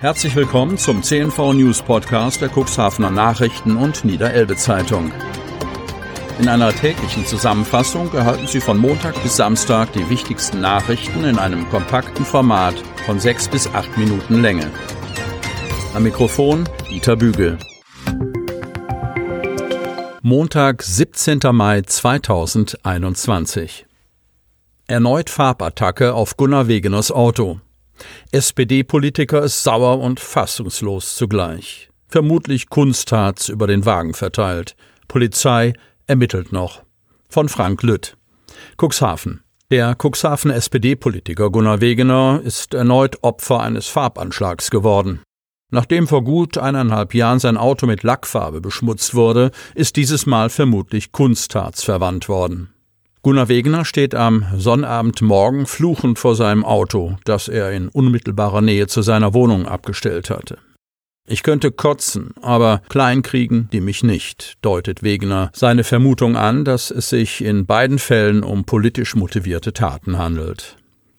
Herzlich willkommen zum CNV News Podcast der Cuxhavener Nachrichten und Niederelbe Zeitung. In einer täglichen Zusammenfassung erhalten Sie von Montag bis Samstag die wichtigsten Nachrichten in einem kompakten Format von sechs bis acht Minuten Länge. Am Mikrofon Dieter Bügel. Montag, 17. Mai 2021. Erneut Farbattacke auf Gunnar Wegeners Auto. SPD-Politiker ist sauer und fassungslos zugleich. Vermutlich Kunstharz über den Wagen verteilt. Polizei ermittelt noch. Von Frank Lütt. Cuxhaven. Der Cuxhaven SPD-Politiker Gunnar Wegener ist erneut Opfer eines Farbanschlags geworden. Nachdem vor gut eineinhalb Jahren sein Auto mit Lackfarbe beschmutzt wurde, ist dieses Mal vermutlich Kunstharz verwandt worden. Gunnar Wegener steht am Sonnabendmorgen fluchend vor seinem Auto, das er in unmittelbarer Nähe zu seiner Wohnung abgestellt hatte. Ich könnte kotzen, aber klein kriegen die mich nicht, deutet Wegener seine Vermutung an, dass es sich in beiden Fällen um politisch motivierte Taten handelt.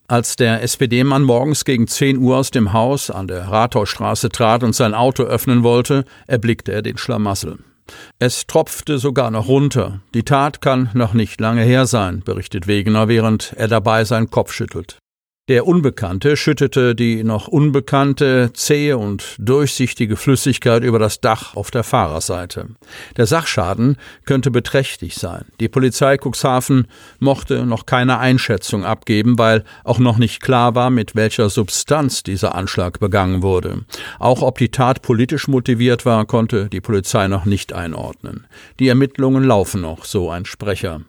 Als der SPD-Mann morgens gegen 10 Uhr aus dem Haus an der Rathausstraße trat und sein Auto öffnen wollte, erblickte er den Schlamassel. Es tropfte sogar noch runter. Die Tat kann noch nicht lange her sein, berichtet Wegener, während er dabei seinen Kopf schüttelt. Der Unbekannte schüttete die noch unbekannte, zähe und durchsichtige Flüssigkeit über das Dach auf der Fahrerseite. Der Sachschaden könnte beträchtlich sein. Die Polizei Cuxhaven mochte noch keine Einschätzung abgeben, weil auch noch nicht klar war, mit welcher Substanz dieser Anschlag begangen wurde. Auch ob die Tat politisch motiviert war, konnte die Polizei noch nicht einordnen. Die Ermittlungen laufen noch, so ein Sprecher.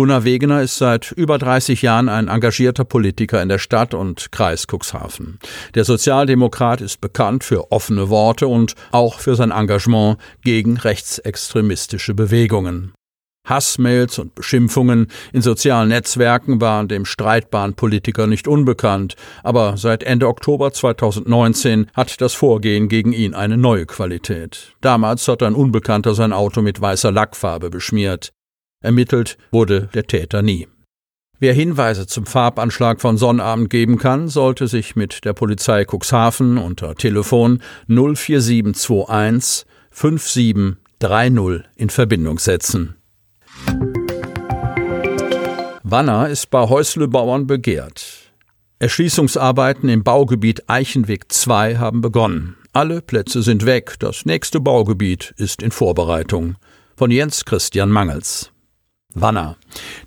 Gunnar Wegener ist seit über 30 Jahren ein engagierter Politiker in der Stadt und Kreis Cuxhaven. Der Sozialdemokrat ist bekannt für offene Worte und auch für sein Engagement gegen rechtsextremistische Bewegungen. Hassmails und Beschimpfungen in sozialen Netzwerken waren dem streitbaren Politiker nicht unbekannt, aber seit Ende Oktober 2019 hat das Vorgehen gegen ihn eine neue Qualität. Damals hat ein Unbekannter sein Auto mit weißer Lackfarbe beschmiert. Ermittelt wurde der Täter nie. Wer Hinweise zum Farbanschlag von Sonnabend geben kann, sollte sich mit der Polizei Cuxhaven unter Telefon 04721 5730 in Verbindung setzen. Wanner ist bei Häuslebauern begehrt. Erschließungsarbeiten im Baugebiet Eichenweg 2 haben begonnen. Alle Plätze sind weg, das nächste Baugebiet ist in Vorbereitung. Von Jens Christian Mangels. Wanner.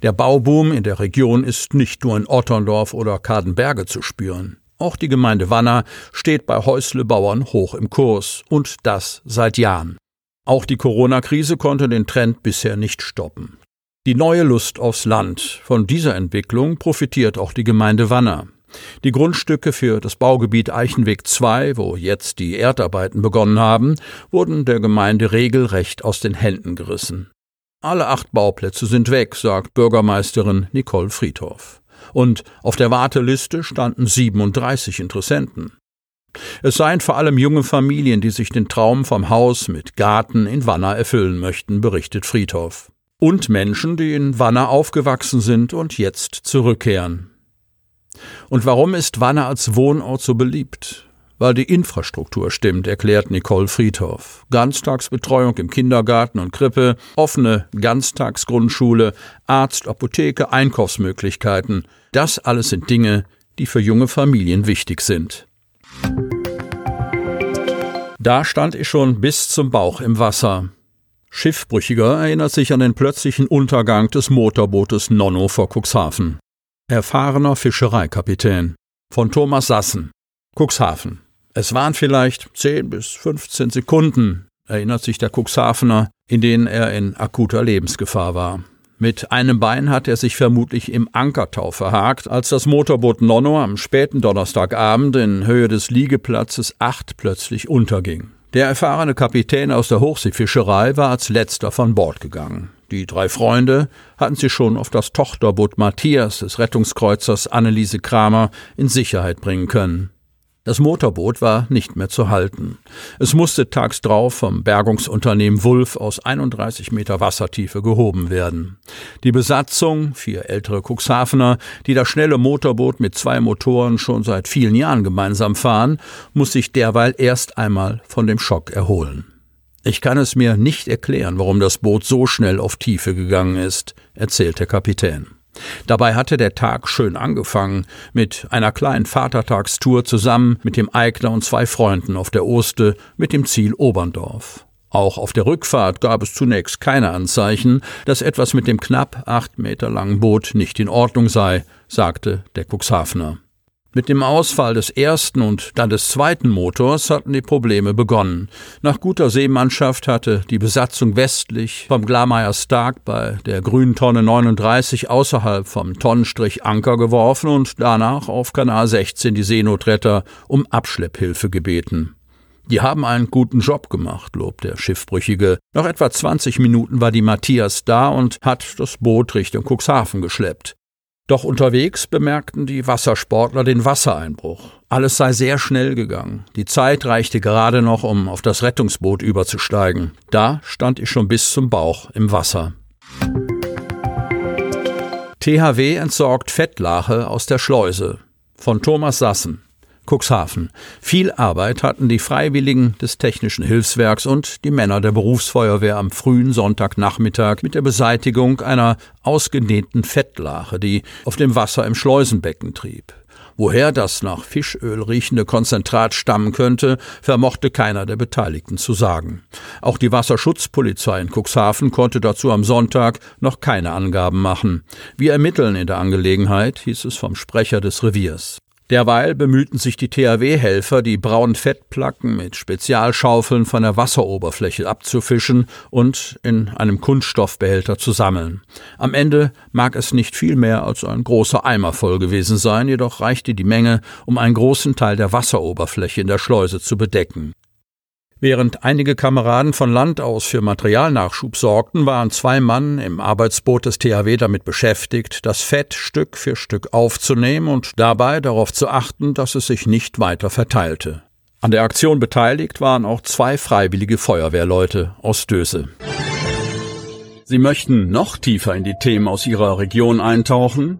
Der Bauboom in der Region ist nicht nur in Otterndorf oder Kadenberge zu spüren. Auch die Gemeinde Wanner steht bei Häuslebauern hoch im Kurs und das seit Jahren. Auch die Corona-Krise konnte den Trend bisher nicht stoppen. Die neue Lust aufs Land. Von dieser Entwicklung profitiert auch die Gemeinde Wanner. Die Grundstücke für das Baugebiet Eichenweg 2, wo jetzt die Erdarbeiten begonnen haben, wurden der Gemeinde regelrecht aus den Händen gerissen. Alle acht Bauplätze sind weg, sagt Bürgermeisterin Nicole Friedhoff. Und auf der Warteliste standen 37 Interessenten. Es seien vor allem junge Familien, die sich den Traum vom Haus mit Garten in Wanner erfüllen möchten, berichtet Friedhoff. Und Menschen, die in Wanner aufgewachsen sind und jetzt zurückkehren. Und warum ist Wanner als Wohnort so beliebt? Weil die Infrastruktur stimmt, erklärt Nicole Friedhoff. Ganztagsbetreuung im Kindergarten und Krippe, offene Ganztagsgrundschule, Arzt, Apotheke, Einkaufsmöglichkeiten. Das alles sind Dinge, die für junge Familien wichtig sind. Da stand ich schon bis zum Bauch im Wasser. Schiffbrüchiger erinnert sich an den plötzlichen Untergang des Motorbootes Nonno vor Cuxhaven. Erfahrener Fischereikapitän. Von Thomas Sassen. Cuxhaven. Es waren vielleicht 10 bis 15 Sekunden, erinnert sich der Cuxhavener, in denen er in akuter Lebensgefahr war. Mit einem Bein hat er sich vermutlich im Ankertau verhakt, als das Motorboot Nonno am späten Donnerstagabend in Höhe des Liegeplatzes 8 plötzlich unterging. Der erfahrene Kapitän aus der Hochseefischerei war als letzter von Bord gegangen. Die drei Freunde hatten sich schon auf das Tochterboot Matthias des Rettungskreuzers Anneliese Kramer in Sicherheit bringen können. Das Motorboot war nicht mehr zu halten. Es musste tags drauf vom Bergungsunternehmen Wulf aus 31 Meter Wassertiefe gehoben werden. Die Besatzung, vier ältere Cuxhavener, die das schnelle Motorboot mit zwei Motoren schon seit vielen Jahren gemeinsam fahren, muss sich derweil erst einmal von dem Schock erholen. Ich kann es mir nicht erklären, warum das Boot so schnell auf Tiefe gegangen ist, erzählt der Kapitän. Dabei hatte der Tag schön angefangen, mit einer kleinen Vatertagstour zusammen mit dem Eigner und zwei Freunden auf der Oste mit dem Ziel Oberndorf. Auch auf der Rückfahrt gab es zunächst keine Anzeichen, dass etwas mit dem knapp acht Meter langen Boot nicht in Ordnung sei, sagte der Cuxhavener. Mit dem Ausfall des ersten und dann des zweiten Motors hatten die Probleme begonnen. Nach guter Seemannschaft hatte die Besatzung westlich vom Glameyer Stark bei der grünen Tonne 39 außerhalb vom Tonnenstrich Anker geworfen und danach auf Kanal 16 die Seenotretter um Abschlepphilfe gebeten. Die haben einen guten Job gemacht, lobt der Schiffbrüchige. Nach etwa 20 Minuten war die Matthias da und hat das Boot Richtung Cuxhaven geschleppt. Doch unterwegs bemerkten die Wassersportler den Wassereinbruch. Alles sei sehr schnell gegangen. Die Zeit reichte gerade noch, um auf das Rettungsboot überzusteigen. Da stand ich schon bis zum Bauch im Wasser. THW entsorgt Fettlache aus der Schleuse von Thomas Sassen. Cuxhaven. Viel Arbeit hatten die Freiwilligen des Technischen Hilfswerks und die Männer der Berufsfeuerwehr am frühen Sonntagnachmittag mit der Beseitigung einer ausgedehnten Fettlache, die auf dem Wasser im Schleusenbecken trieb. Woher das nach Fischöl riechende Konzentrat stammen könnte, vermochte keiner der Beteiligten zu sagen. Auch die Wasserschutzpolizei in Cuxhaven konnte dazu am Sonntag noch keine Angaben machen. Wir ermitteln in der Angelegenheit, hieß es vom Sprecher des Reviers. Derweil bemühten sich die THW-Helfer, die braunen Fettplacken mit Spezialschaufeln von der Wasseroberfläche abzufischen und in einem Kunststoffbehälter zu sammeln. Am Ende mag es nicht viel mehr als ein großer Eimer voll gewesen sein, jedoch reichte die Menge, um einen großen Teil der Wasseroberfläche in der Schleuse zu bedecken. Während einige Kameraden von Land aus für Materialnachschub sorgten, waren zwei Mann im Arbeitsboot des THW damit beschäftigt, das Fett Stück für Stück aufzunehmen und dabei darauf zu achten, dass es sich nicht weiter verteilte. An der Aktion beteiligt waren auch zwei freiwillige Feuerwehrleute aus Döse. Sie möchten noch tiefer in die Themen aus Ihrer Region eintauchen?